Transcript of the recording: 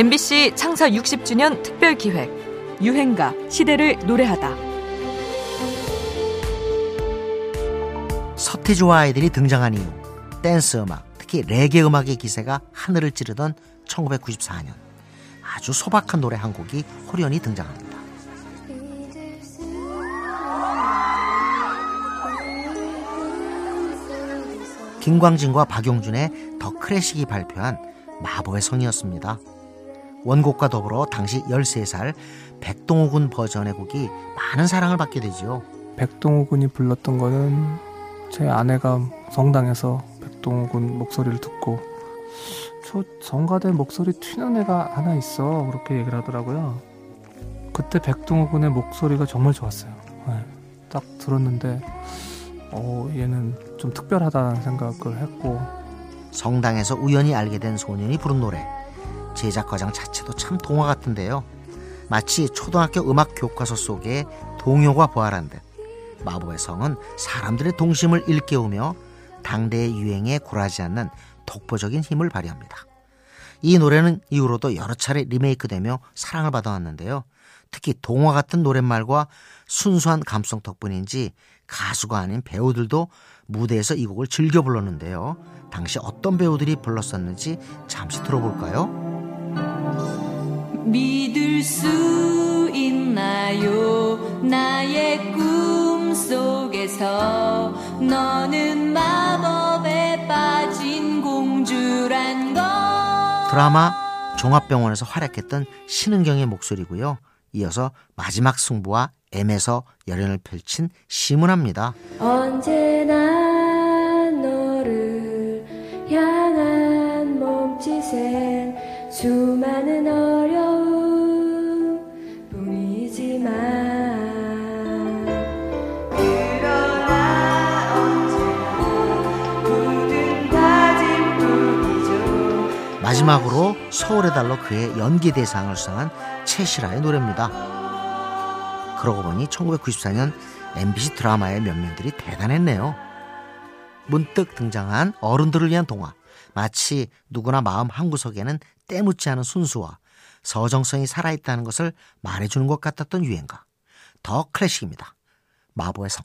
MBC 창사 60주년 특별 기획 유행가 시대를 노래하다. 서태지와 아이들이 등장한 이후 댄스 음악, 특히 레게 음악의 기세가 하늘을 찌르던 1994년 아주 소박한 노래 한 곡이 호련히 등장합니다. 김광진과 박용준의 더 클래식이 발표한 마법의 성이었습니다. 원곡과 더불어 당시 13살 백동호 군 버전의 곡이 많은 사랑을 받게 되죠. 백동호 군이 불렀던 거는 제 아내가 성당에서 백동호 군 목소리를 듣고 저 정가대 목소리 튀는 애가 하나 있어 그렇게 얘기를 하더라고요. 그때 백동호 군의 목소리가 정말 좋았어요. 네. 딱 들었는데 어 얘는 좀 특별하다는 생각을 했고 성당에서 우연히 알게 된 소년이 부른 노래 제작 과정 자체도 참 동화 같은데요. 마치 초등학교 음악 교과서 속에 동요가 부활한 듯 마법의 성은 사람들의 동심을 일깨우며 당대의 유행에 굴하지 않는 독보적인 힘을 발휘합니다. 이 노래는 이후로도 여러 차례 리메이크되며 사랑을 받아왔는데요. 특히 동화 같은 노랫말과 순수한 감성 덕분인지 가수가 아닌 배우들도 무대에서 이 곡을 즐겨 불렀는데요. 당시 어떤 배우들이 불렀었는지 잠시 들어볼까요? 믿을 수 있나요? 나의 꿈 속에서 너는 마법에 빠진 공주란 걸. 드라마 종합병원에서 활약했던 신은경의 목소리고요. 이어서 마지막 승부와 M에서 열연을 펼친 시문합니다. 언제나 너를 향한 몸짓엔 수많은 마지막으로 서울의 달로 그의 연기 대상을 수상한 최실아의 노래입니다. 그러고 보니 1994년 MBC 드라마의 면면들이 대단했네요. 문득 등장한 어른들을 위한 동화. 마치 누구나 마음 한구석에는 때묻지 않은 순수와 서정성이 살아있다는 것을 말해주는 것 같았던 유행가. 더 클래식입니다. 마법의 성.